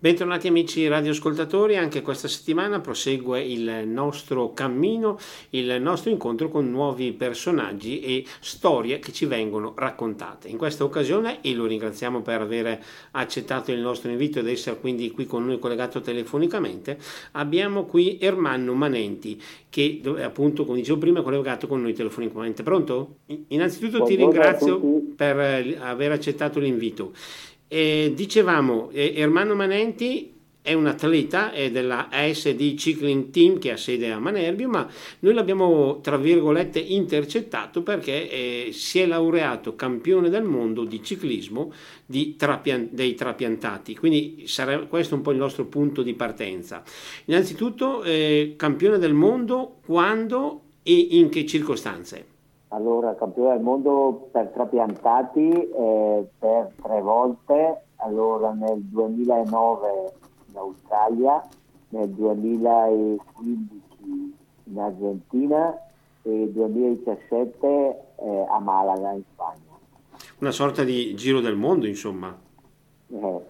Bentornati amici radioascoltatori, anche questa settimana prosegue il nostro cammino, il nostro incontro con nuovi personaggi e storie che ci vengono raccontate. In questa occasione, e lo ringraziamo per aver accettato il nostro invito ed essere quindi qui con noi collegato telefonicamente, abbiamo qui Ermanno Manenti che appunto, come dicevo prima, è collegato con noi telefonicamente. Pronto? Innanzitutto ti ringrazio per aver accettato l'invito. E dicevamo, Ermanno Manenti è un atleta, è della ASD Cycling Team che ha sede a Manerbio, ma noi l'abbiamo tra virgolette intercettato perché eh, si è laureato campione del mondo di ciclismo di trapian- dei trapiantati. Quindi sarà questo un po' il nostro punto di partenza. Innanzitutto, eh, campione del mondo quando e in che circostanze? Allora, campione del mondo per trapiantati eh, per tre volte, allora nel 2009 in Australia, nel 2015 in Argentina e 2017 eh, a Malaga in Spagna. Una sorta di giro del mondo, insomma. Eh,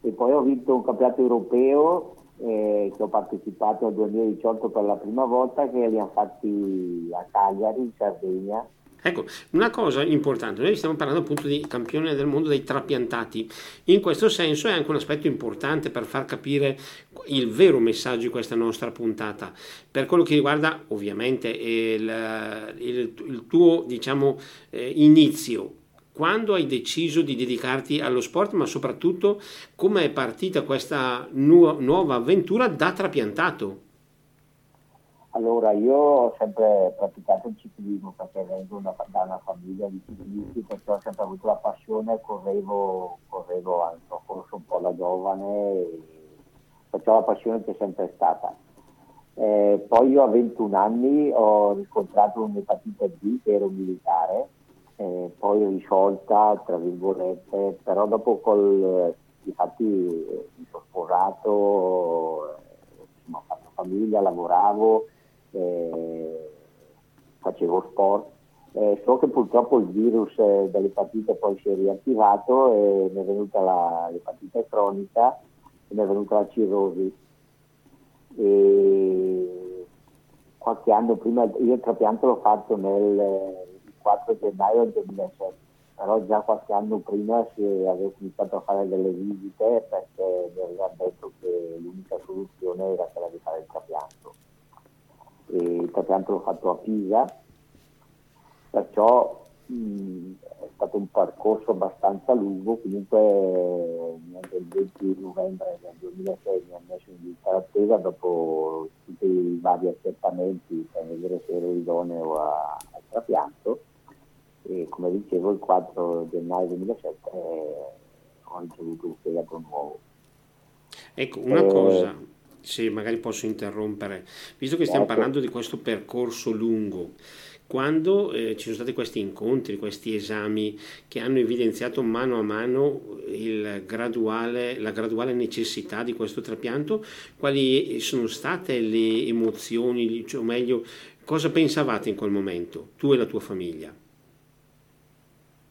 e poi ho vinto un campionato europeo eh, che ho partecipato nel 2018 per la prima volta che li hanno fatti a Cagliari in Sardegna. Ecco, una cosa importante, noi stiamo parlando appunto di campione del mondo dei trapiantati, in questo senso è anche un aspetto importante per far capire il vero messaggio di questa nostra puntata, per quello che riguarda ovviamente il, il, il tuo diciamo, eh, inizio, quando hai deciso di dedicarti allo sport, ma soprattutto come è partita questa nu- nuova avventura da trapiantato? Allora, io ho sempre praticato il ciclismo perché vengo da, da una famiglia di ciclisti, perché ho sempre avuto la passione, correvo, correvo anche, ho corso un po' da giovane, perciò la passione c'è sempre stata. Eh, poi io a 21 anni ho riscontrato un'epatite B, che ero militare, eh, poi risolta, tra virgolette, però dopo col, infatti mi sono sposato, eh, ho fatto famiglia, lavoravo, eh, facevo sport, eh, so che purtroppo il virus eh, dell'epatite poi si è riattivato e mi è venuta la, l'epatite cronica e mi è venuta la cirrosi. E qualche anno prima, io il trapianto l'ho fatto nel 4 gennaio del 2007, però già qualche anno prima si avevo cominciato a fare delle visite perché mi avevano detto che l'unica soluzione era quella di fare il trapianto. E tra l'altro l'ho fatto a Pisa, perciò mh, è stato un percorso abbastanza lungo, comunque il 20 novembre del 2006 mi hanno messo in lista d'attesa dopo tutti i vari accertamenti per vedere se ero idoneo al trapianto e come dicevo il 4 gennaio 2007 eh, ho ricevuto un fegato nuovo. Ecco, una eh, cosa, se magari posso interrompere, visto che stiamo certo. parlando di questo percorso lungo, quando eh, ci sono stati questi incontri, questi esami che hanno evidenziato mano a mano graduale, la graduale necessità di questo trapianto, quali sono state le emozioni, cioè, o meglio, cosa pensavate in quel momento, tu e la tua famiglia?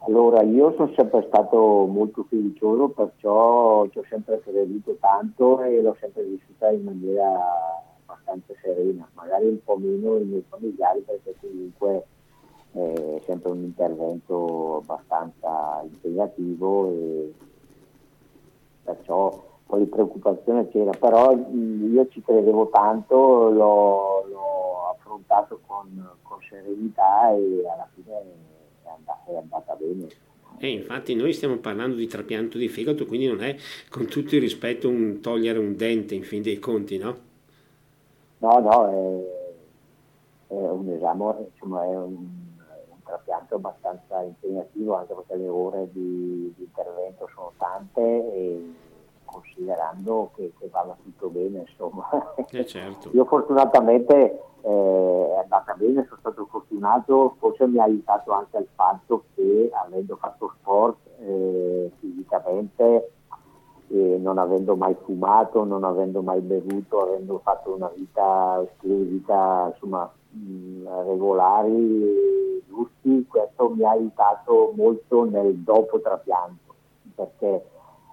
Allora, io sono sempre stato molto fiducioso, perciò ci ho sempre creduto tanto e l'ho sempre vissuta in maniera abbastanza serena, magari un po' meno i miei familiari perché comunque è sempre un intervento abbastanza impegnativo e perciò poi di preoccupazione c'era, però io ci credevo tanto, l'ho, l'ho affrontato con, con serenità e alla fine è andata bene. E infatti noi stiamo parlando di trapianto di fegato, quindi non è con tutto il rispetto un togliere un dente in fin dei conti, no? No, no, è, è un esame, insomma è un, un, trapianto abbastanza impegnativo anche perché le ore di, di intervento sono tante e considerando che, che vada tutto bene, insomma. Eh certo. Io fortunatamente eh, è andata bene, sono stato fortunato, forse mi ha aiutato anche il fatto che avendo fatto sport eh, fisicamente, eh, non avendo mai fumato, non avendo mai bevuto, avendo fatto una vita, stile vita insomma, mh, regolari, giusti, questo mi ha aiutato molto nel dopo trapianto, perché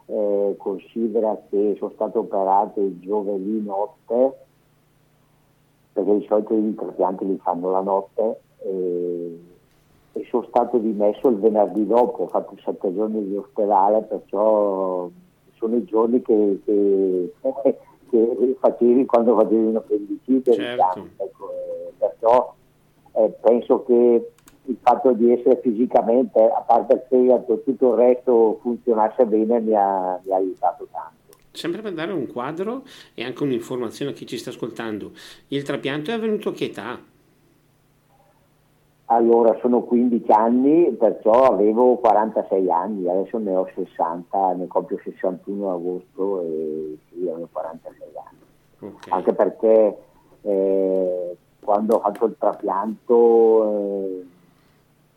eh, considera che sono stato operato il giovedì notte, perché di solito i trapianti li fanno la notte, e, e sono stato dimesso il venerdì dopo, ho fatto sette giorni di ospedale, perciò sono i giorni che, che, che facevi quando facevi un appendicite, certo. diciamo. ecco, perciò eh, penso che il fatto di essere fisicamente, a parte il fegato, tutto il resto funzionasse bene mi ha, mi ha aiutato tanto. Sempre per dare un quadro e anche un'informazione a chi ci sta ascoltando, il trapianto è avvenuto a che età? Allora, sono 15 anni, perciò avevo 46 anni, adesso ne ho 60, ne compio 61 agosto e sì, avevo 46 anni. Okay. Anche perché eh, quando ho fatto il trapianto eh,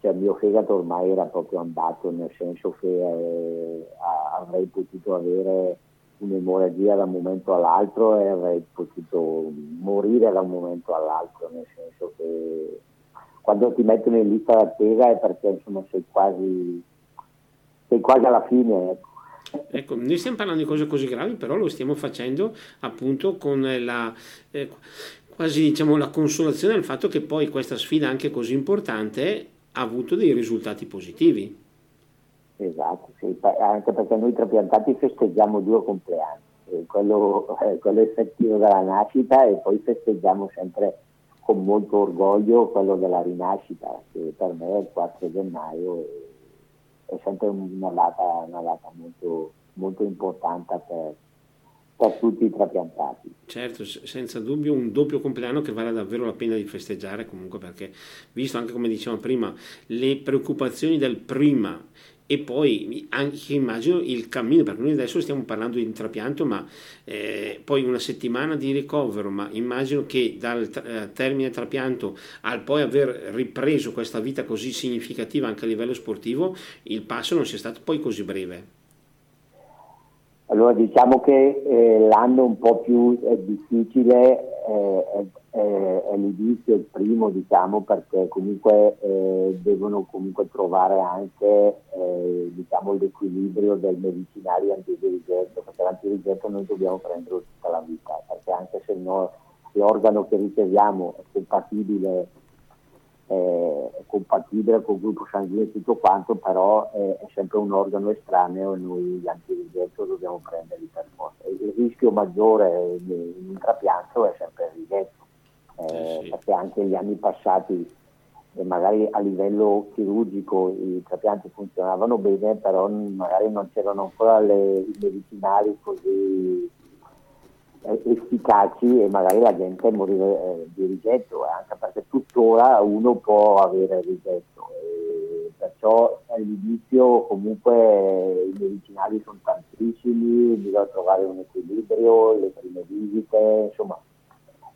cioè, il mio fegato ormai era proprio andato, nel senso che eh, avrei potuto avere un'emorragia da un momento all'altro e avrei potuto morire da un momento all'altro, nel senso che quando ti mettono in lista d'attesa è perché insomma sei quasi, sei quasi alla fine. Ecco. Ecco, noi stiamo parlando di cose così gravi, però lo stiamo facendo appunto con la, eh, quasi diciamo, la consolazione del fatto che poi questa sfida anche così importante ha avuto dei risultati positivi. Esatto, sì, anche perché noi trapiantati festeggiamo due compleanni, quello, eh, quello effettivo della nascita e poi festeggiamo sempre con molto orgoglio quello della rinascita, che per me è il 4 gennaio è sempre una data, una data molto, molto importante per, per tutti i trapiantati. Certo, senza dubbio un doppio compleanno che vale davvero la pena di festeggiare comunque perché visto anche come dicevamo prima le preoccupazioni del prima e poi anche immagino il cammino, perché noi adesso stiamo parlando di trapianto, ma eh, poi una settimana di ricovero, ma immagino che dal eh, termine trapianto al poi aver ripreso questa vita così significativa anche a livello sportivo, il passo non sia stato poi così breve. Allora diciamo che eh, l'anno un po' più eh, difficile eh, è, è, l'inizio, il primo diciamo perché comunque eh, devono comunque trovare anche eh, diciamo, l'equilibrio del medicinale antidirigetto perché l'antidirigetto noi dobbiamo prenderlo tutta la vita perché anche se no, l'organo che riceviamo è compatibile è compatibile col gruppo sanguigno e tutto quanto, però è, è, sempre un organo estraneo e noi gli antirigetto dobbiamo prenderli per forza. Il rischio maggiore in un trapianto è sempre il rigetto, eh, sì. perché anche gli anni passati e magari a livello chirurgico i trapianti funzionavano bene, però magari non c'erano ancora le, i medicinali così efficaci e magari la gente morire eh, di rigetto, eh, anche perché tuttora uno può avere rigetto. E perciò all'inizio comunque i medicinali sono tantissimi, bisogna trovare un equilibrio, le prime visite, insomma.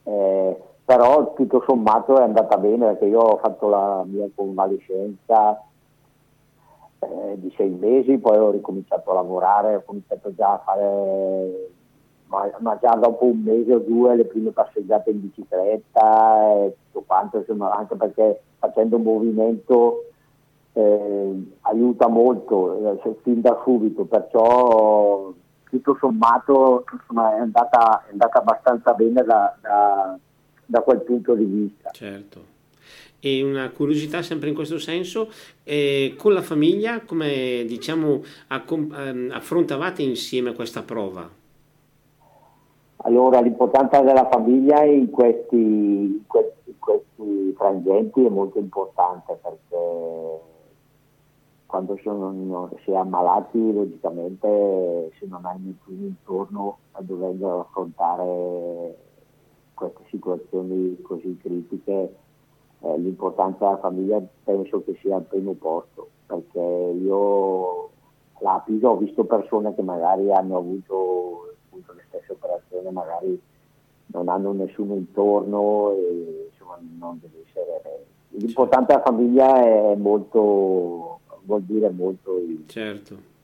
Eh, però tutto sommato è andata bene perché io ho fatto la mia convalescenza eh, di sei mesi, poi ho ricominciato a lavorare, ho cominciato già a fare ma, ma, già dopo un mese o due le prime passeggiate in bicicletta e tutto quanto, insomma, anche perché facendo un movimento eh, aiuta molto eh, fin da subito, perciò tutto sommato insomma, è, andata, è, andata, abbastanza bene da, da, da quel punto di vista. Certo. E una curiosità sempre in questo senso, eh, con la famiglia come diciamo ehm, affrontavate insieme questa prova? Allora l'importanza della famiglia in questi, in questi, in questi frangenti è molto importante perché quando sono, si è ammalati logicamente se non hai nessuno intorno a dover affrontare queste situazioni così critiche eh, l'importanza della famiglia penso che sia al primo posto perché io la Pisa ho visto persone che magari hanno avuto appunto le stesse operazioni magari non hanno nessuno intorno e insomma non deve essere l'importante della famiglia è molto vuol dire molto certo.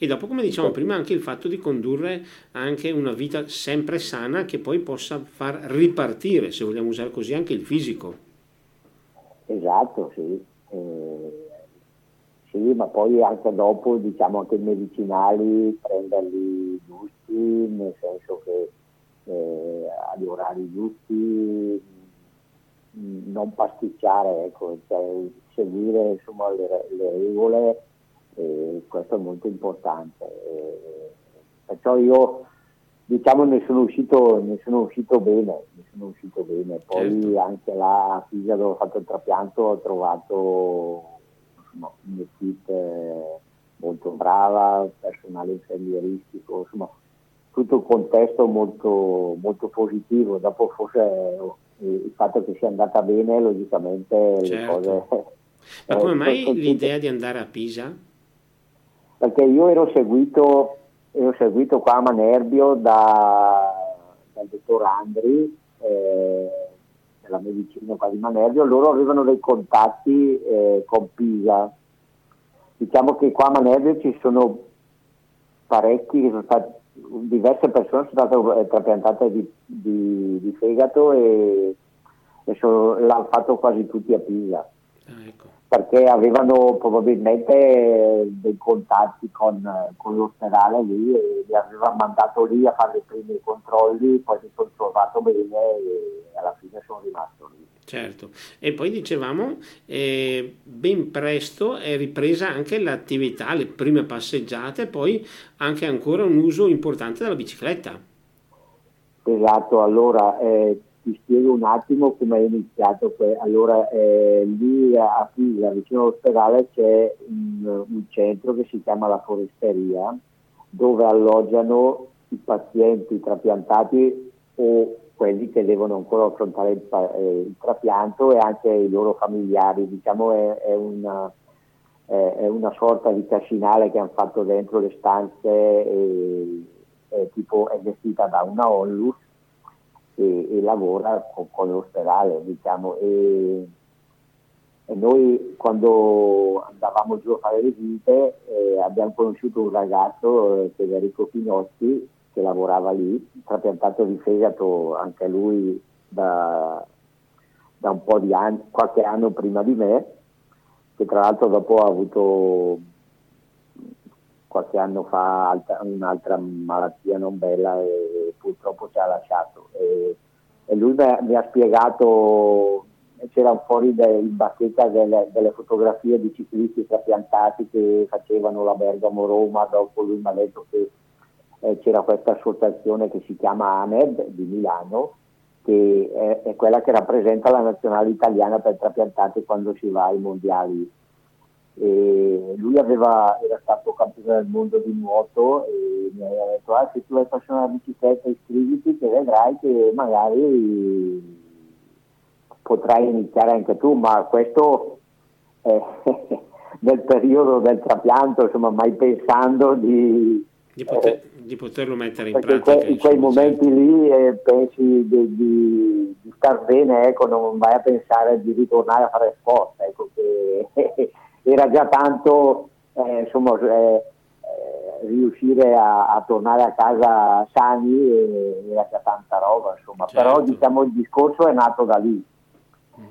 E dopo come diciamo prima anche il fatto di condurre anche una vita sempre sana che poi possa far ripartire se vogliamo usare così anche il fisico. Esatto sì. Eh, sì, ma poi anche dopo, diciamo, anche i medicinali prenderli giusti, nel senso che eh, agli orari giusti, mm, non pasticciare, ecco, cioè, seguire insomma, le, le, regole, eh, questo è molto importante. Eh, perciò io diciamo ne sono uscito, ne sono uscito bene, ne sono uscito bene. Poi certo. anche là a Pisa dove ho fatto il trapianto ho trovato insomma, un'equipe molto brava, personale infermieristico, insomma tutto il contesto molto, molto positivo. Dopo forse eh, il fatto che sia andata bene, logicamente certo. le cose... Ma come mai l'idea di andare a Pisa? Perché io ero seguito e ho seguito qua a Manerbio da, dal dottor Andri eh, della medicina di Manerbio, loro avevano dei contatti eh, con Pisa. Diciamo che qua a Manerbio ci sono parecchi, sono stati, diverse persone sono state eh, trapiantate di, di, di fegato e, e sono, l'hanno fatto quasi tutti a Pisa. Perché avevano probabilmente dei contatti con, con, l'ospedale lì e li avevano mandato lì a fare i primi controlli, poi mi sono trovato bene e alla fine sono rimasto lì. Certo, e poi dicevamo, eh, ben presto è ripresa anche l'attività, le prime passeggiate, poi anche ancora un uso importante della bicicletta. Esatto, allora eh, ti spiego un attimo come è iniziato. Allora, eh, lì a Pisa, vicino all'ospedale, c'è un, un, centro che si chiama la foresteria, dove alloggiano i pazienti trapiantati o quelli che devono ancora affrontare il, eh, il trapianto e anche i loro familiari. Diciamo è, è, una, è una, sorta di cascinale che hanno fatto dentro le stanze, e, è, tipo, è gestita da una onlus e, e lavora con, con, l'ospedale, diciamo. E, e, noi quando andavamo giù a fare visite eh, abbiamo conosciuto un ragazzo, eh, Federico Pinotti, che lavorava lì, trapiantato di fegato anche lui da, da un po' di anni, qualche anno prima di me, che tra l'altro dopo ha avuto qualche anno fa altra, un'altra malattia non bella e purtroppo ci ha lasciato. E, e lui mi ha spiegato, c'era fuori in bacheca delle, delle, fotografie di ciclisti trapiantati che facevano la Bergamo-Roma, dopo lui mi ha detto che eh, c'era questa associazione che si chiama ANED di Milano, che è, è quella che rappresenta la nazionale italiana per trapiantati quando si va ai mondiali e lui aveva, era stato campione del mondo di nuoto e mi aveva detto ah, se tu hai passione alla bicicletta iscriviti che vedrai che magari potrai iniziare anche tu ma questo eh, nel periodo del trapianto insomma mai pensando di, di, poter, eh, di poterlo mettere in pratica que, in quei momenti certo. lì eh, pensi di, di, di, star bene ecco non vai a pensare di ritornare a fare sport ecco che era già tanto eh, insomma, eh, eh, riuscire a, a, tornare a casa sani e, era già tanta roba, insomma. Certo. però diciamo, il discorso è nato da lì. Mm.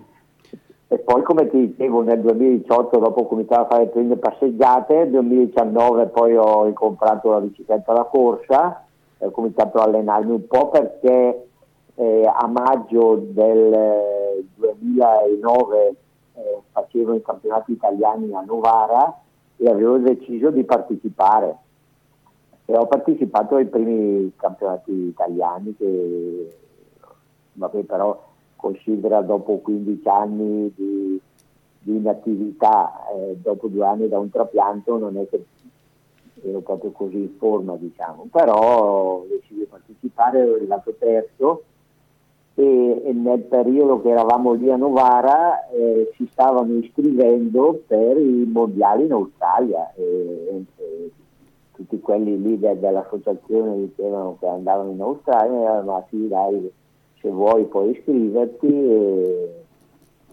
E poi come ti dicevo nel 2018 dopo ho cominciato a fare le prime passeggiate, nel 2019 poi ho comprato la bicicletta da corsa, ho cominciato a allenarmi un po' perché eh, a maggio del 2009 eh, facevo i campionati italiani a Novara e avevo deciso di partecipare. E ho partecipato ai primi campionati italiani che vabbè, però considera dopo 15 anni di, di inattività, eh, dopo due anni da un trapianto non è che ero proprio così in forma diciamo, però ho deciso di partecipare, ero arrivato terzo e, nel periodo che eravamo lì a Novara eh, si stavano iscrivendo per i mondiali in Australia. E, e tutti quelli lì de, dell'associazione dicevano che andavano in Australia ma sì dai se vuoi puoi iscriverti. E,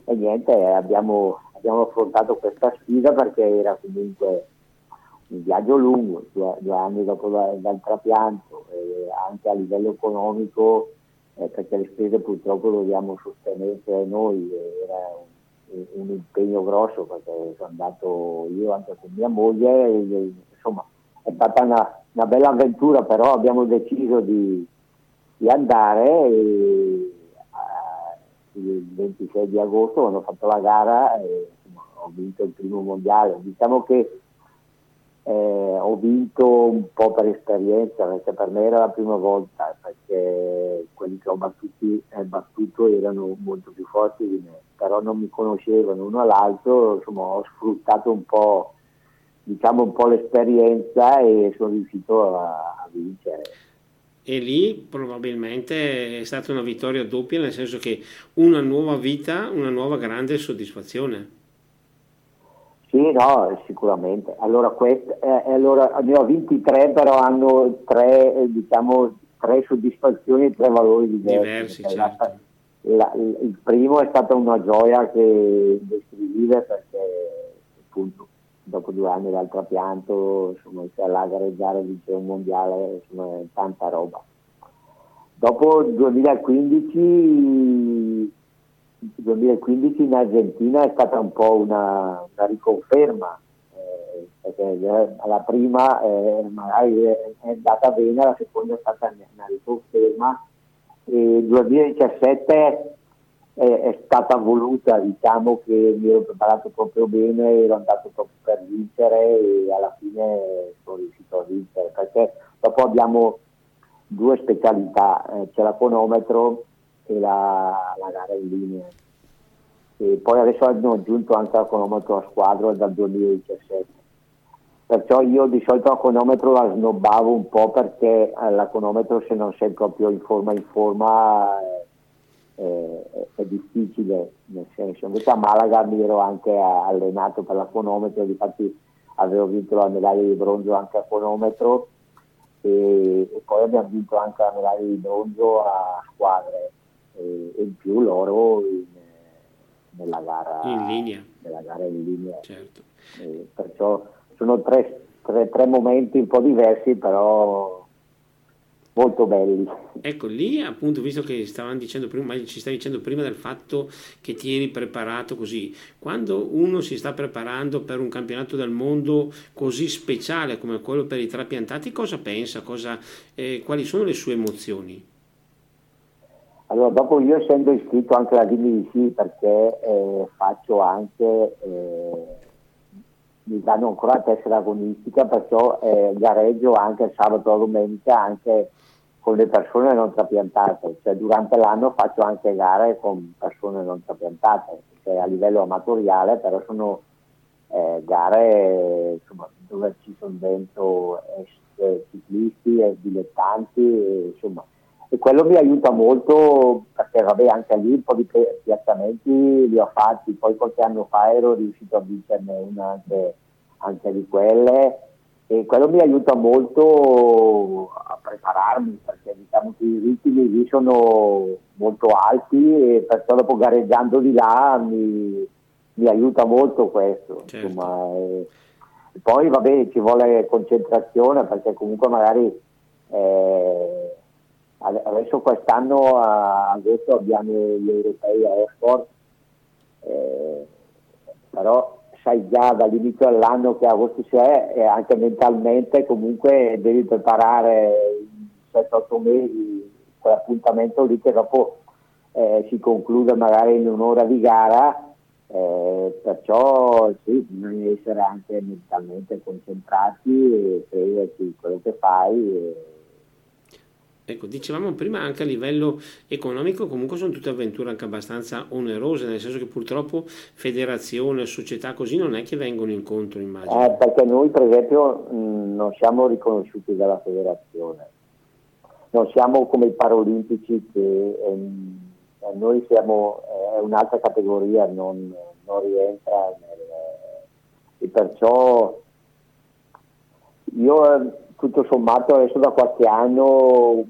e niente abbiamo, abbiamo, affrontato questa sfida perché era comunque un viaggio lungo due, due anni dopo da, dal trapianto anche a livello economico eh, perché le spese purtroppo dobbiamo sostenere noi, era un impegno grosso perché sono andato io anche con mia moglie, e, insomma è stata una, una, bella avventura, però abbiamo deciso di, di andare e eh, il 26 di agosto ho fatto la gara e, insomma, ho vinto il primo mondiale. Diciamo che eh, ho vinto un po' per esperienza perché per me era la prima volta perché quelli che ho battuti, eh, battuto erano molto più forti di me però non mi conoscevano uno all'altro insomma ho sfruttato un po' diciamo un po' l'esperienza e sono riuscito a, a vincere e lì probabilmente è stata una vittoria doppia nel senso che una nuova vita, una nuova grande soddisfazione sì, no, sicuramente. Allora, quest, eh, allora, ne ho 23, però hanno tre, eh, diciamo, tre soddisfazioni e tre valori diversi. diversi certo. la, la, il primo è stata una gioia che indescrivibile perché appunto dopo due anni dal trapianto sono là a gareggiare vince un mondiale, insomma, tanta roba. Dopo il 2015 2015 in Argentina è stata un po' una, una riconferma, perché eh, la prima eh, magari è andata bene, la seconda è stata una riconferma il 2017 è, è, stata voluta, diciamo che mi ero preparato proprio bene, ero andato proprio per vincere e alla fine sono riuscito a vincere, perché dopo abbiamo due specialità, eh, c'è la cronometro e la, la gara in linea. E poi adesso hanno aggiunto anche la cronometro a squadra dal 2017. Perciò io di solito la cronometro la snobbavo un po' perché eh, la cronometro se non sei proprio in forma in forma eh, è, è, difficile, nel senso. Invece a Malaga mi ero anche allenato per la cronometro, infatti avevo vinto la medaglia di bronzo anche a cronometro e, e poi abbiamo vinto anche la medaglia di bronzo a squadre e, e in più loro in, nella gara in linea. Nella gara in linea. Certo. perciò sono tre, tre, tre momenti un po' diversi, però molto belli. Ecco, lì appunto, visto che stavamo dicendo prima, ci stai dicendo prima del fatto che ti eri preparato così, quando uno si sta preparando per un campionato del mondo così speciale come quello per i trapiantati, cosa pensa? Cosa, eh, quali sono le sue emozioni? Allora, dopo io essendo iscritto anche alla DMC perché eh, faccio anche, eh, mi danno ancora la tessera agonistica, perciò eh, gareggio anche sabato e domenica anche con le persone non trapiantate, cioè durante l'anno faccio anche gare con persone non trapiantate, cioè a livello amatoriale, però sono eh, gare insomma, dove ci sono dentro eh, ciclisti e dilettanti, insomma e quello mi aiuta molto perché vabbè anche lì un po' di piazzamenti li ho fatti, poi qualche anno fa ero riuscito a vincerne una anche, anche di quelle e quello mi aiuta molto a prepararmi perché diciamo che i ritmi lì sono molto alti e perciò dopo gareggiando di là mi, mi aiuta molto questo. Certo. Insomma, e, e poi vabbè ci vuole concentrazione perché comunque magari eh, Adesso quest'anno a agosto abbiamo gli europei a Oxford, eh, però sai già dall'inizio dell'anno che agosto c'è e anche mentalmente comunque devi preparare in 7-8 mesi quell'appuntamento lì che dopo eh, si conclude magari in un'ora di gara, eh, perciò sì, bisogna essere anche mentalmente concentrati e crederci quello che fai. E, Ecco, dicevamo prima anche a livello economico comunque sono tutte avventure anche abbastanza onerose, nel senso che purtroppo federazione, società così non è che vengono incontro, immagino. Eh, perché noi per esempio mh, non siamo riconosciuti dalla federazione, non siamo come i paralimpici che ehm, noi siamo, è un'altra categoria, non, non rientra nel, e perciò io tutto sommato adesso da qualche anno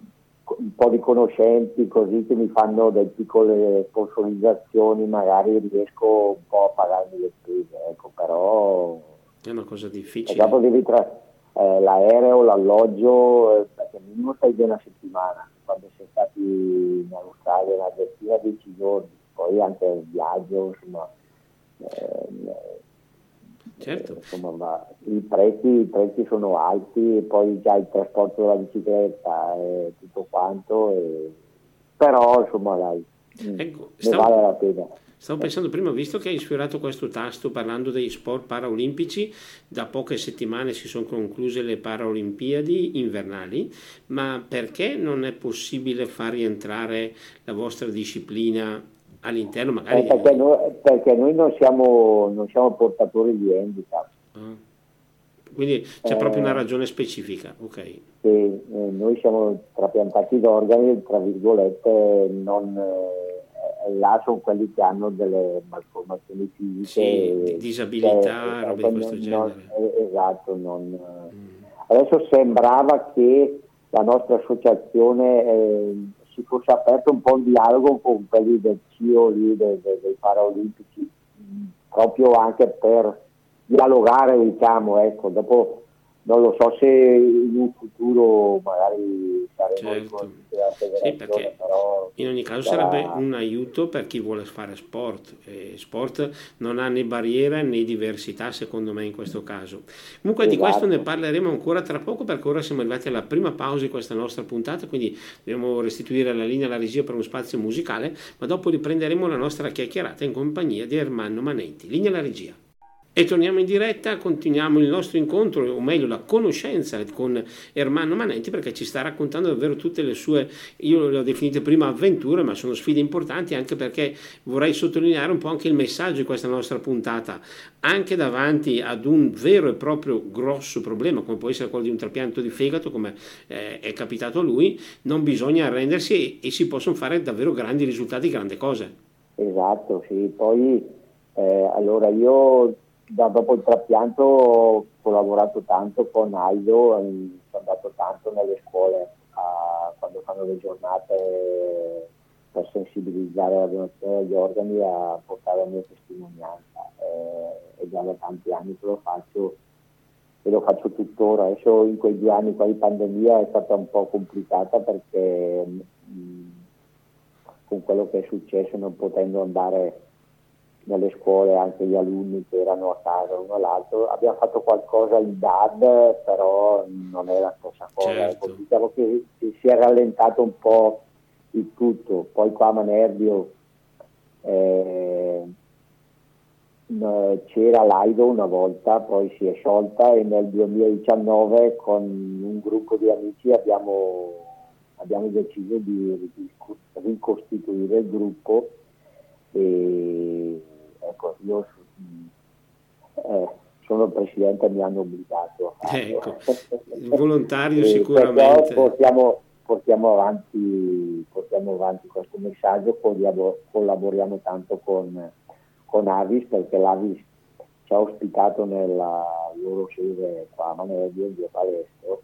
un po' di conoscenti così che mi fanno delle piccole sponsorizzazioni, magari riesco un po' a pagarmi le spese, ecco, però è una cosa difficile. Dopo devi tra eh, l'aereo, l'alloggio, eh, perché minimo stai di una settimana, quando sei stati in Australia, in Argentina, 10 giorni, poi anche il viaggio, insomma, Eh, certo. Insomma, i, prezzi, i, prezzi, sono alti, poi già il trasporto della bicicletta e tutto quanto, e... però insomma dai, ecco, ne stavo... vale la pena. Stavo pensando prima, visto che hai ispirato questo tasto parlando dei sport paraolimpici, da poche settimane si sono concluse le Paralimpiadi invernali, ma perché non è possibile far rientrare la vostra disciplina all'interno magari... Eh, perché, noi, perché, noi, non siamo, non siamo portatori di handicap. Ah. Quindi c'è eh, proprio una ragione specifica, ok. Sì, eh, noi siamo trapiantati d'organi, tra virgolette, non eh, là sono quelli che hanno delle malformazioni fisiche. Sì, disabilità, cioè, robe di questo genere. Eh, esatto, non, mm. adesso sembrava che la nostra associazione eh, si fosse aperto un po' un dialogo con quelli del CIO lì, dei, dei Paraolimpici, proprio anche per dialogare, diciamo, ecco, dopo non lo so se in un futuro magari saremo certo. sì, perché però in ogni caso sarà... sarebbe un aiuto per chi vuole fare sport e sport non ha né barriere né diversità secondo me in questo caso comunque esatto. di questo ne parleremo ancora tra poco perché ora siamo arrivati alla prima pausa di questa nostra puntata quindi dobbiamo restituire la linea alla regia per uno spazio musicale ma dopo riprenderemo la nostra chiacchierata in compagnia di Ermanno Manenti linea alla regia e torniamo in diretta, continuiamo il nostro incontro, o meglio la conoscenza con Ermanno Manenti perché ci sta raccontando davvero tutte le sue, io le ho definite prima avventure, ma sono sfide importanti anche perché vorrei sottolineare un po' anche il messaggio di questa nostra puntata, anche davanti ad un vero e proprio grosso problema come può essere quello di un trapianto di fegato come eh, è capitato a lui, non bisogna arrendersi e, e si possono fare davvero grandi risultati, grandi cose. Esatto, sì, poi eh, allora io da, dopo il trapianto ho collaborato tanto con Aldo, sono andato tanto nelle scuole a, quando fanno le giornate per sensibilizzare la donazione degli organi a portare la mia testimonianza eh, e già da tanti anni che lo faccio e lo faccio tuttora. Adesso in quei due anni qua di pandemia è stata un po' complicata perché mh, mm, con quello che è successo non potendo andare nelle scuole anche gli alunni che erano a casa l'uno all'altro. Abbiamo fatto qualcosa in DAD, però non è la stessa cosa. Certo. Ecco, diciamo che si è rallentato un po' il tutto. Poi qua a Manerbio eh, c'era l'AIDO una volta, poi si è sciolta e nel 2019 con un gruppo di amici abbiamo, abbiamo deciso di ricostituire il gruppo e ecco, io eh, sono il presidente e mi hanno obbligato. Ecco, il volontario sicuramente. Portiamo, portiamo, avanti, portiamo avanti questo messaggio, collaboriamo tanto con, con Avis perché l'Avis ci ha ospitato nella loro sede qua a Manedio, in via Palestro,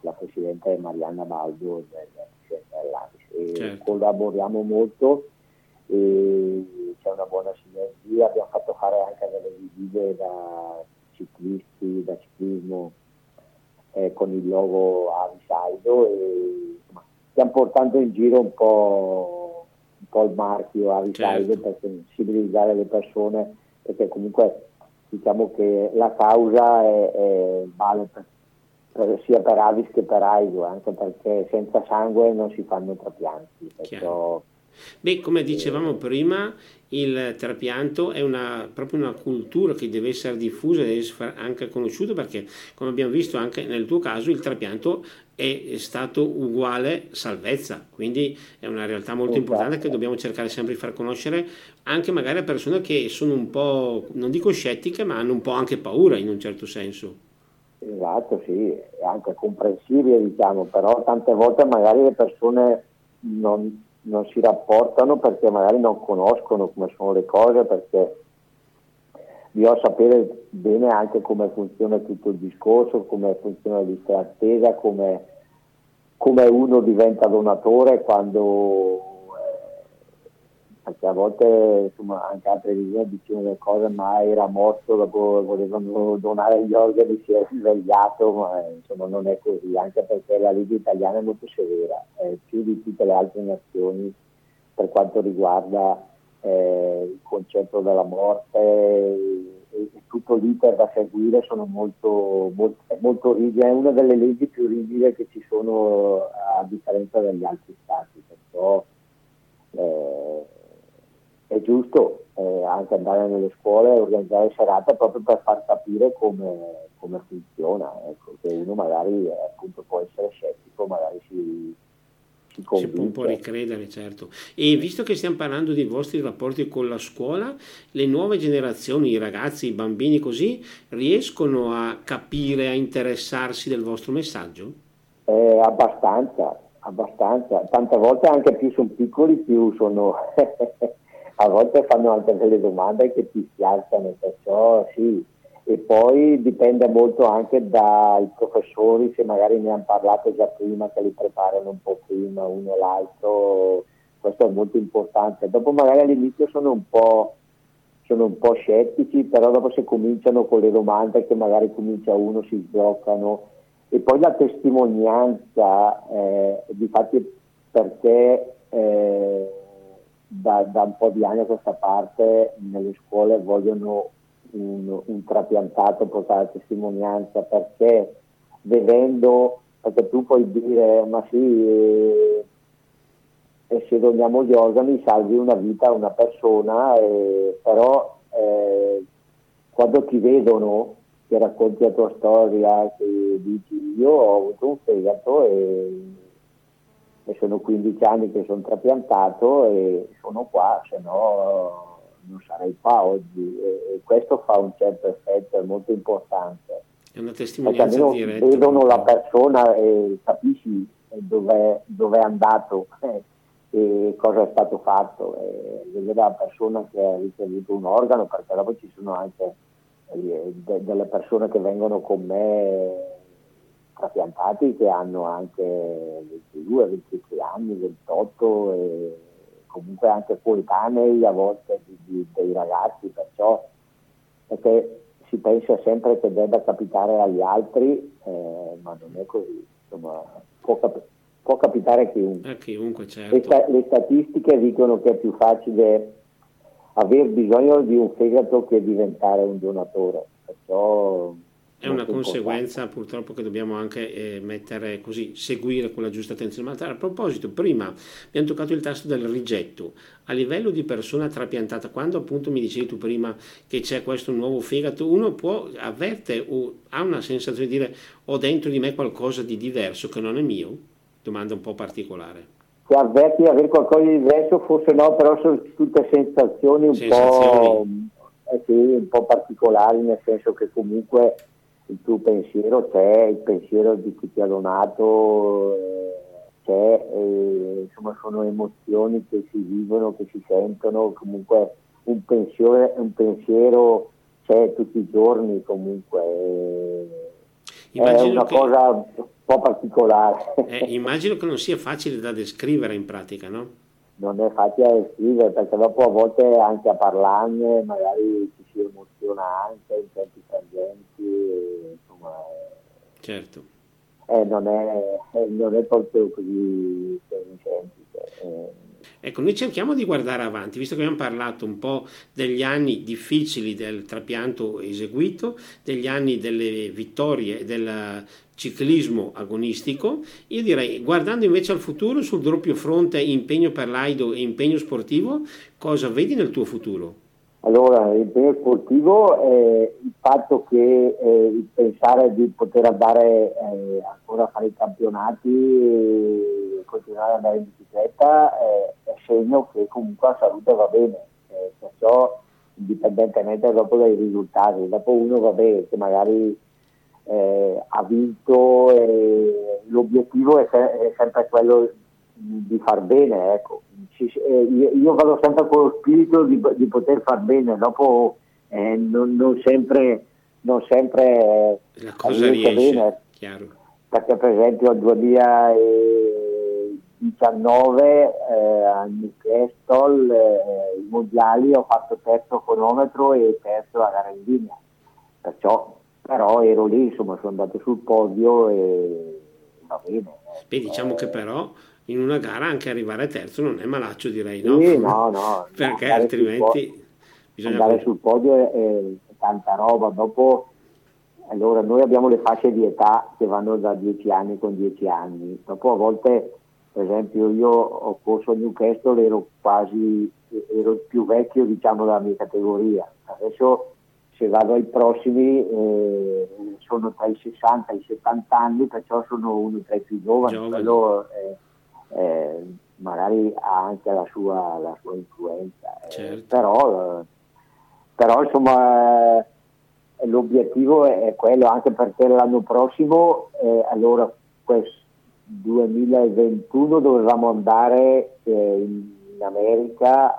la presidente è Marianna Baldo dell'Avis certo. collaboriamo molto e c'è una buona sinergia, abbiamo fatto fare anche delle visite da ciclisti, da ciclismo eh, con il logo Avisaido e insomma, stiamo portando in giro un po', un po il marchio Avisaido certo. per sensibilizzare le persone perché comunque diciamo che la causa è, è, vale per, per, sia per Avis che per Aido, anche perché senza sangue non si fanno trapianti. Perciò, Beh, come dicevamo prima, il trapianto è una, proprio una cultura che deve essere diffusa, deve essere anche conosciuta perché, come abbiamo visto anche nel tuo caso, il trapianto è stato uguale salvezza, quindi è una realtà molto importante che dobbiamo cercare sempre di far conoscere anche magari a persone che sono un po', non dico scettiche, ma hanno un po' anche paura in un certo senso. Esatto, sì, è anche comprensibile, diciamo, però tante volte magari le persone non, non si rapportano perché magari non conoscono come sono le cose, perché bisogna sapere bene anche come funziona tutto il discorso, come funziona la lista d'attesa, come, come uno diventa donatore quando perché a volte insomma, anche altre visioni dicevano le cose ma era morto dopo volevano donare gli organi si è svegliato ma insomma non è così anche perché la legge italiana è molto severa eh, più di tutte le altre nazioni per quanto riguarda eh, il concetto della morte e, e, tutto l'iter da seguire sono molto, molto, molto rigidi, è una delle leggi più rigide che ci sono a differenza degli altri stati, perciò eh, è giusto eh, anche andare nelle scuole e organizzare serate proprio per far capire come, come funziona, ecco, che uno magari eh, appunto può essere scettico, magari si, si, si può un po' ricredere, certo. E visto che stiamo parlando dei vostri rapporti con la scuola, le nuove generazioni, i ragazzi, i bambini così, riescono a capire, a interessarsi del vostro messaggio? Eh, abbastanza, abbastanza. Tante volte anche più sono piccoli, più sono... a volte fanno anche delle domande che ti spiazzano, perciò sì, e poi dipende molto anche dai professori se magari ne hanno parlato già prima che li preparano un po' prima uno o l'altro. Questo è molto importante. Dopo magari all'inizio sono un po' sono un po' scettici però dopo se cominciano con le domande che magari comincia uno si sbloccano. E poi la testimonianza eh, difatti perché eh, da, da un po' di anni a questa parte nelle scuole vogliono un, un trapiantato portare testimonianza perché vedendo, perché tu puoi dire ma sì, eh, e se doniamo gli organi salvi una vita a una persona, eh, però eh, quando ti vedono che racconti la tua storia, che dici io ho avuto un fegato e, e sono 15 anni che sono trapiantato e sono qua, se no non sarei qua oggi e, questo fa un certo effetto, è molto importante. È una testimonianza diretta. Vedono la persona e capisci dove è andato eh, e cosa è stato fatto. E vedere la persona che ha ricevuto un organo, perché dopo ci sono anche eh, de- delle persone che vengono con me trapiantati che hanno anche 22, 23 anni, 28 e comunque anche coetanei a volte di, di, dei ragazzi, perciò perché si pensa sempre che debba capitare agli altri, eh, ma non è così, insomma, può, cap- può capitare a chiunque. A chiunque certo. le, sta- le statistiche dicono che è più facile aver bisogno di un fegato che diventare un donatore, perciò è una conseguenza purtroppo che dobbiamo anche eh, mettere così, seguire con la giusta attenzione. Ma a proposito, prima abbiamo toccato il tasto del rigetto. A livello di persona trapiantata, quando appunto mi dicevi tu prima che c'è questo nuovo fegato, uno può, avverte o ha una sensazione di dire ho dentro di me qualcosa di diverso che non è mio? Domanda un po' particolare. Se avverti di avere qualcosa di diverso, forse no, però sono tutte sensazioni un, sensazioni. Po', eh sì, un po' particolari, nel senso che comunque il tuo pensiero c'è, il pensiero di chi ti ha donato eh, c'è, e, insomma sono emozioni che si vivono, che si sentono, comunque un pensiero, un pensiero c'è tutti i giorni comunque. è una che, cosa un po' particolare. Eh, immagino che non sia facile da descrivere in pratica, no? Non è facile descrivere perché dopo a volte anche a parlarne magari ci si emoziona anche in certi frangenti, insomma. Certo. Eh, non, è, eh, non, è, proprio così semplice. Eh. Ecco, noi cerchiamo di guardare avanti, visto che abbiamo parlato un po' degli anni difficili del trapianto eseguito, degli anni delle vittorie e del ciclismo agonistico, io direi, guardando invece al futuro sul doppio fronte impegno per l'AIDO e impegno sportivo, cosa vedi nel tuo futuro? Allora, l'impegno sportivo è il fatto che eh, pensare di poter andare eh, ancora a fare i campionati e continuare ad andare in bicicletta eh, è segno che comunque la salute va bene, eh, perciò indipendentemente dopo dai risultati, dopo uno va bene che magari eh, ha vinto l'obiettivo è, è sempre quello di far bene, ecco. Eh, io vado sempre con lo spirito di, di poter far bene, dopo eh, non, non, sempre, non sempre la cosa riesce bene. Chiaro. Perché per esempio nel 2019 eh, a Newcastle eh, i mondiali ho fatto terzo cronometro e terzo la gara in linea, perciò però ero lì, insomma sono andato sul podio e va bene. Eh. Beh, diciamo eh, che però in una gara anche arrivare terzo non è malaccio direi, no? Sì, no, no. Perché altrimenti sul bisogna... Andare sul podio è, è tanta roba, dopo... Allora, noi abbiamo le fasce di età che vanno da 10 anni con 10 anni, dopo a volte, per esempio, io ho corso a Newcastle, ero quasi, ero il più vecchio diciamo della mia categoria, adesso se vado ai prossimi eh, sono tra i 60 e i 70 anni, perciò sono uno tra i più giovani, Giovane. quello eh, eh, magari ha anche la sua, la sua influenza, eh, certo. però, eh, però, insomma eh, l'obiettivo è quello, anche perché l'anno prossimo, allora questo 2021 dovevamo andare in, in America,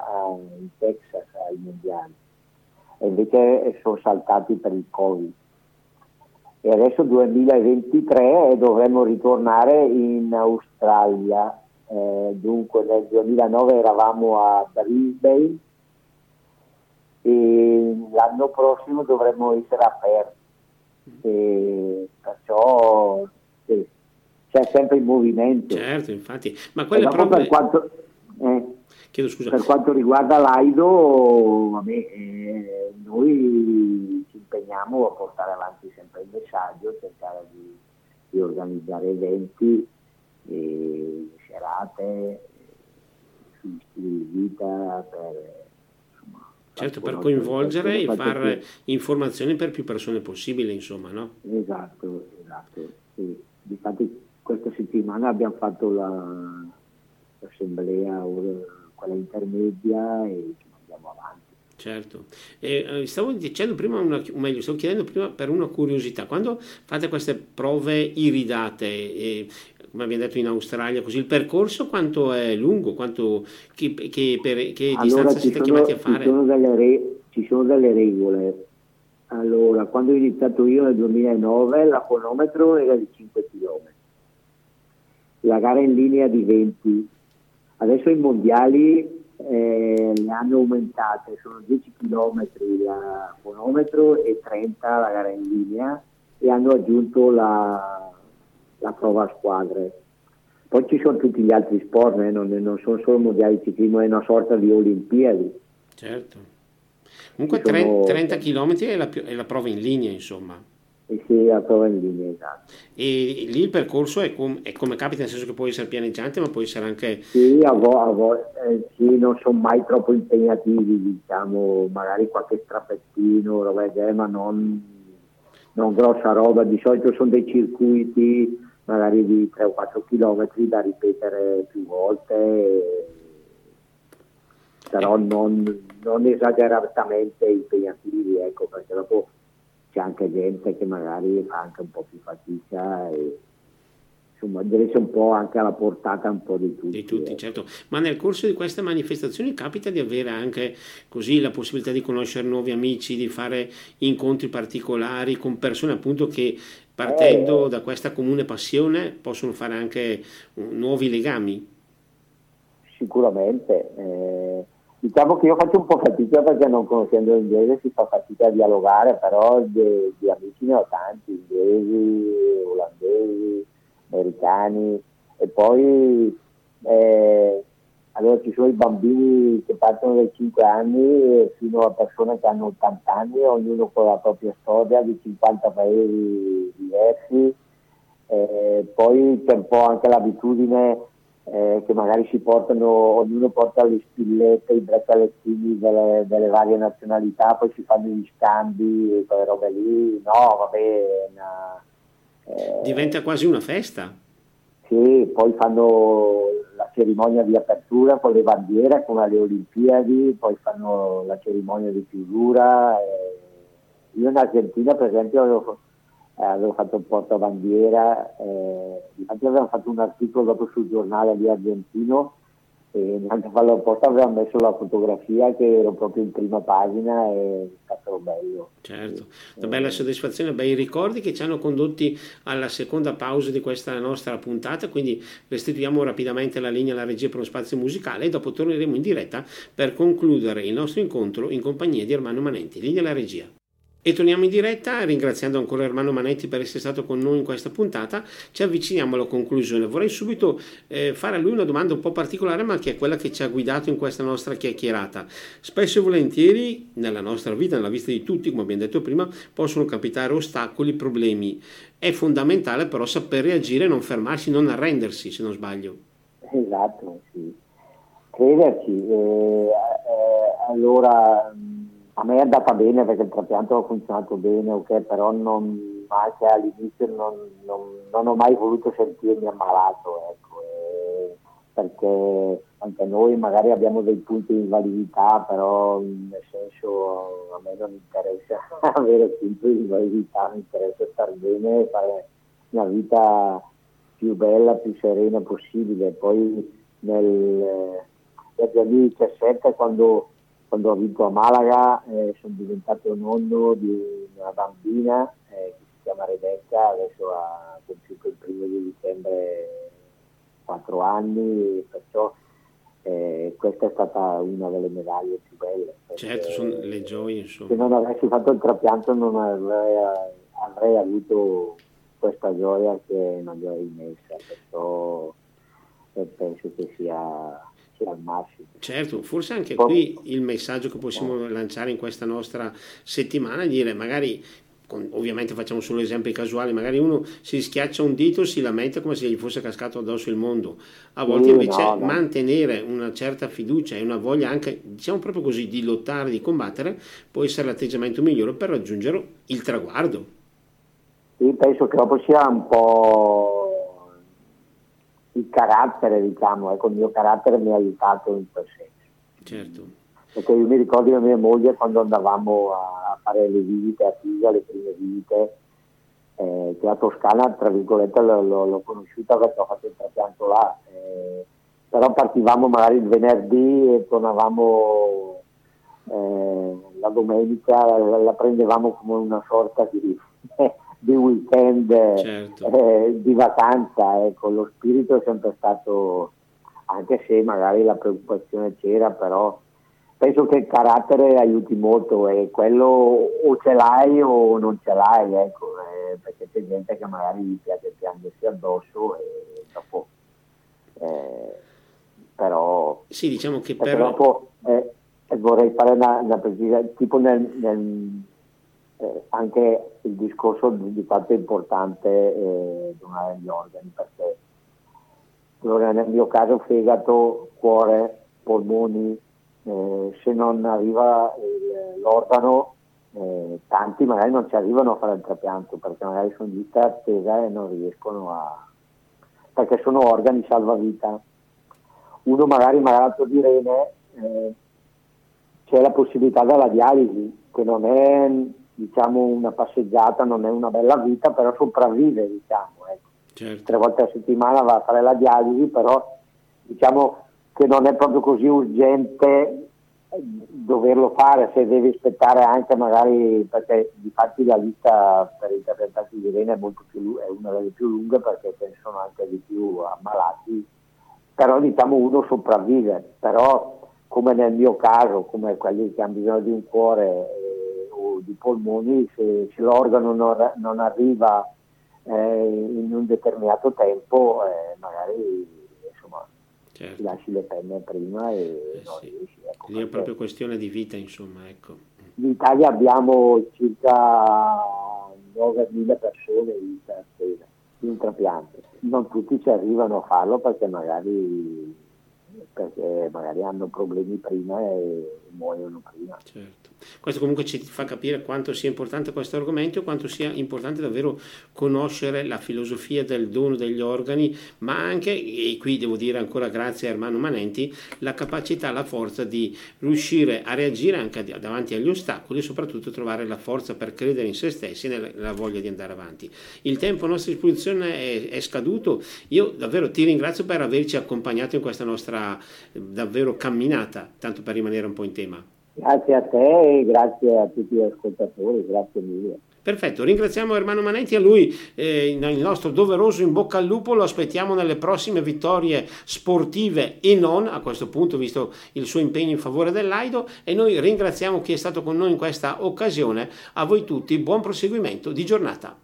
in Texas ai mondiali e invece sono saltati per il Covid. E adesso 2023 dovremmo ritornare in Australia. Eh, dunque nel 2009 eravamo a Brisbane e l'anno prossimo dovremmo essere aperti. E perciò sì, c'è sempre il movimento. Certo, infatti. Ma quelle prove... Per quanto, eh, Chiedo scusa. Per quanto riguarda l'AIDO, vabbè, eh, noi ci impegniamo a portare avanti sempre il messaggio, cercare di, di organizzare eventi, e serate sugli stili di vita per certo, per coinvolgere e fare informazioni per più persone possibile, insomma, no? Esatto, esatto. Sì. Difatti questa settimana abbiamo fatto la, l'assemblea quella intermedia e ci andiamo avanti. Certo, eh, stavo dicendo prima, una, meglio, stavo chiedendo prima per una curiosità, quando fate queste prove iridate, eh, come abbiamo detto in Australia, così il percorso quanto è lungo, quanto, che, che, per, che allora, distanza siete sono, chiamati a fare? Ci sono, re, ci sono, delle regole. Allora, quando ho iniziato io nel 2009 l'aponometro era di 5 km, la gara in linea di 20 Adesso i mondiali eh, le hanno aumentate, sono 10 km la fonometro e 30 la gara in linea e hanno aggiunto la, la prova a squadre. Poi ci sono tutti gli altri sport, eh, non, non, sono solo mondiali di ciclismo, è una sorta di Olimpiadi. Certo. Comunque sono... 30 km è la, è la prova in linea, insomma. E sì, la prova in linea, esatto. E lì il percorso è, com- è, come capita, nel senso che può essere pianeggiante, ma può essere anche... Sì, a volte eh, sì, non sono mai troppo impegnativi, diciamo, magari qualche strapettino, roba del ma non, non grossa roba. Di solito sono dei circuiti magari di 3 o 4 km da ripetere più volte, però eh. non, non esageratamente impegnativi, ecco, perché dopo c'è anche gente che magari fa anche un po' più fatica e insomma deve essere un po' anche alla portata un po' di tutti. Di tutti, eh. certo. Ma nel corso di queste manifestazioni capita di avere anche così la possibilità di conoscere nuovi amici, di fare incontri particolari con persone appunto che partendo eh, da questa comune passione possono fare anche nuovi legami? Sicuramente. Eh, Diciamo che io faccio un po' fatica perché non conoscendo l'inglese si fa fatica a dialogare, però di, amici ne ho tanti, inglesi, olandesi, americani e poi eh, allora ci sono i bambini che partono dai 5 anni fino a persone che hanno 80 anni, ognuno con la propria storia di 50 paesi diversi, eh, poi c'è un po' anche l'abitudine eh, che magari si portano, ognuno porta le spillette, i braccialettini delle, delle, varie nazionalità, poi si fanno gli scambi, quelle robe lì, no, vabbè. Una, eh, Diventa quasi una festa. Sì, poi fanno la cerimonia di apertura con le bandiere come alle Olimpiadi, poi fanno la cerimonia di chiusura. Eh, io in Argentina per esempio avevo eh, avevo fatto un portabandiera, eh, infatti avevamo fatto un articolo dopo sul giornale di argentino e neanche farlo apposta avevamo messo la fotografia che ero proprio in prima pagina e è stato bello. Certo, una bella soddisfazione, bei ricordi che ci hanno condotti alla seconda pausa di questa nostra puntata, quindi restituiamo rapidamente la linea alla regia per lo spazio musicale e dopo torneremo in diretta per concludere il nostro incontro in compagnia di Ermanno Manenti. Linea alla regia. E torniamo in diretta ringraziando ancora Ermano Manetti per essere stato con noi in questa puntata. Ci avviciniamo alla conclusione. Vorrei subito eh, fare a lui una domanda un po' particolare, ma che è quella che ci ha guidato in questa nostra chiacchierata. Spesso e volentieri nella nostra vita, nella vita di tutti, come abbiamo detto prima, possono capitare ostacoli, problemi. È fondamentale però saper reagire, non fermarsi, non arrendersi, se non sbaglio. Esatto, sì. Crederci. Eh, eh, allora a me è andata bene perché il trapianto ha funzionato bene, ok, però non, anche all'inizio non, non, non, ho mai voluto sentirmi ammalato, ecco, eh, perché anche noi magari abbiamo dei punti di invalidità, però nel senso a me non interessa avere punti di invalidità, mi interessa star bene e fare una vita più bella, più serena possibile. Poi nel, nel 2017 quando quando ho vinto a Malaga eh, sono diventato nonno di una bambina eh, che si chiama Rebecca, adesso ha compiuto il primo di dicembre quattro anni, perciò eh, questa è stata una delle medaglie più belle. Certo, sono le gioie insomma. Se non avessi fatto il trapianto non avrei, avrei avuto questa gioia che non gli ho rimessa, perciò eh, penso che sia sia al massimo. Certo, forse anche qui il messaggio che possiamo lanciare in questa nostra settimana è dire magari ovviamente facciamo solo esempi casuali, magari uno si schiaccia un dito, si lamenta come se gli fosse cascato addosso il mondo. A volte invece no, no. mantenere una certa fiducia e una voglia anche, diciamo proprio così, di lottare, di combattere, può essere l'atteggiamento migliore per raggiungere il traguardo. Sì, penso che dopo sia un po' il carattere, diciamo, ecco, il mio carattere mi ha aiutato in quel senso. Certo. Perché io mi ricordo la mia moglie quando andavamo a fare le visite a Pisa, le prime visite, eh, che la Toscana, tra virgolette, l'ho, l'ho, conosciuta perché ho fatto il trapianto là. Eh, però partivamo magari il venerdì e tornavamo eh, la domenica, la, la, prendevamo come una sorta di di weekend certo. eh, di vacanza, ecco, lo spirito è sempre stato, anche se magari la preoccupazione c'era, però penso che il carattere aiuti molto e quello o ce l'hai o non ce l'hai, ecco, eh, perché c'è gente che magari gli piace piangersi addosso e dopo... Eh, però sì, diciamo che per... dopo eh, vorrei fare una, una precisa, tipo nel, nel eh, anche il discorso di, di fatto è importante eh, donare gli organi perché nel mio caso fegato, cuore, polmoni, eh, se non arriva il, l'organo eh, tanti magari non ci arrivano a fare il trapianto perché magari sono lista attesa e non riescono a... perché sono organi salvavita. Uno magari malato di rene eh, c'è la possibilità della dialisi che non è diciamo una passeggiata non è una bella vita, però sopravvive, diciamo, ecco. certo. tre volte a settimana va a fare la dialisi, però diciamo che non è proprio così urgente doverlo fare se devi aspettare anche magari perché di fatti la lista per i trapiantati di rene è, più, è una delle più lunghe perché ce ne sono anche di più ammalati però diciamo uno sopravvive però come nel mio caso come quelli che hanno bisogno di un cuore di polmoni, se, se l'organo non, non arriva eh, in un determinato tempo, eh, magari insomma, certo. ti lasci le penne prima e eh non sì. riesci. Ecco, Lì è proprio questione di vita, insomma. Ecco. In Italia abbiamo circa 9.000 persone in un trapianto. Non tutti ci arrivano a farlo perché magari, perché magari hanno problemi prima e muoiono prima. Certo. Questo comunque ci fa capire quanto sia importante questo argomento e quanto sia importante davvero conoscere la filosofia del dono degli organi, ma anche, e qui devo dire ancora grazie a Ermano Manenti, la capacità, la forza di riuscire a reagire anche davanti agli ostacoli e soprattutto trovare la forza per credere in se stessi e nella voglia di andare avanti. Il tempo a nostra disposizione è, è scaduto, io davvero ti ringrazio per averci accompagnato in questa nostra davvero camminata, tanto per rimanere un po' in tema. Grazie a te e grazie a tutti gli ascoltatori, grazie mille. Perfetto, ringraziamo Ermano Manetti, a lui eh, il nostro doveroso in bocca al lupo, lo aspettiamo nelle prossime vittorie sportive e non, a questo punto visto il suo impegno in favore dell'Aido e noi ringraziamo chi è stato con noi in questa occasione, a voi tutti buon proseguimento di giornata.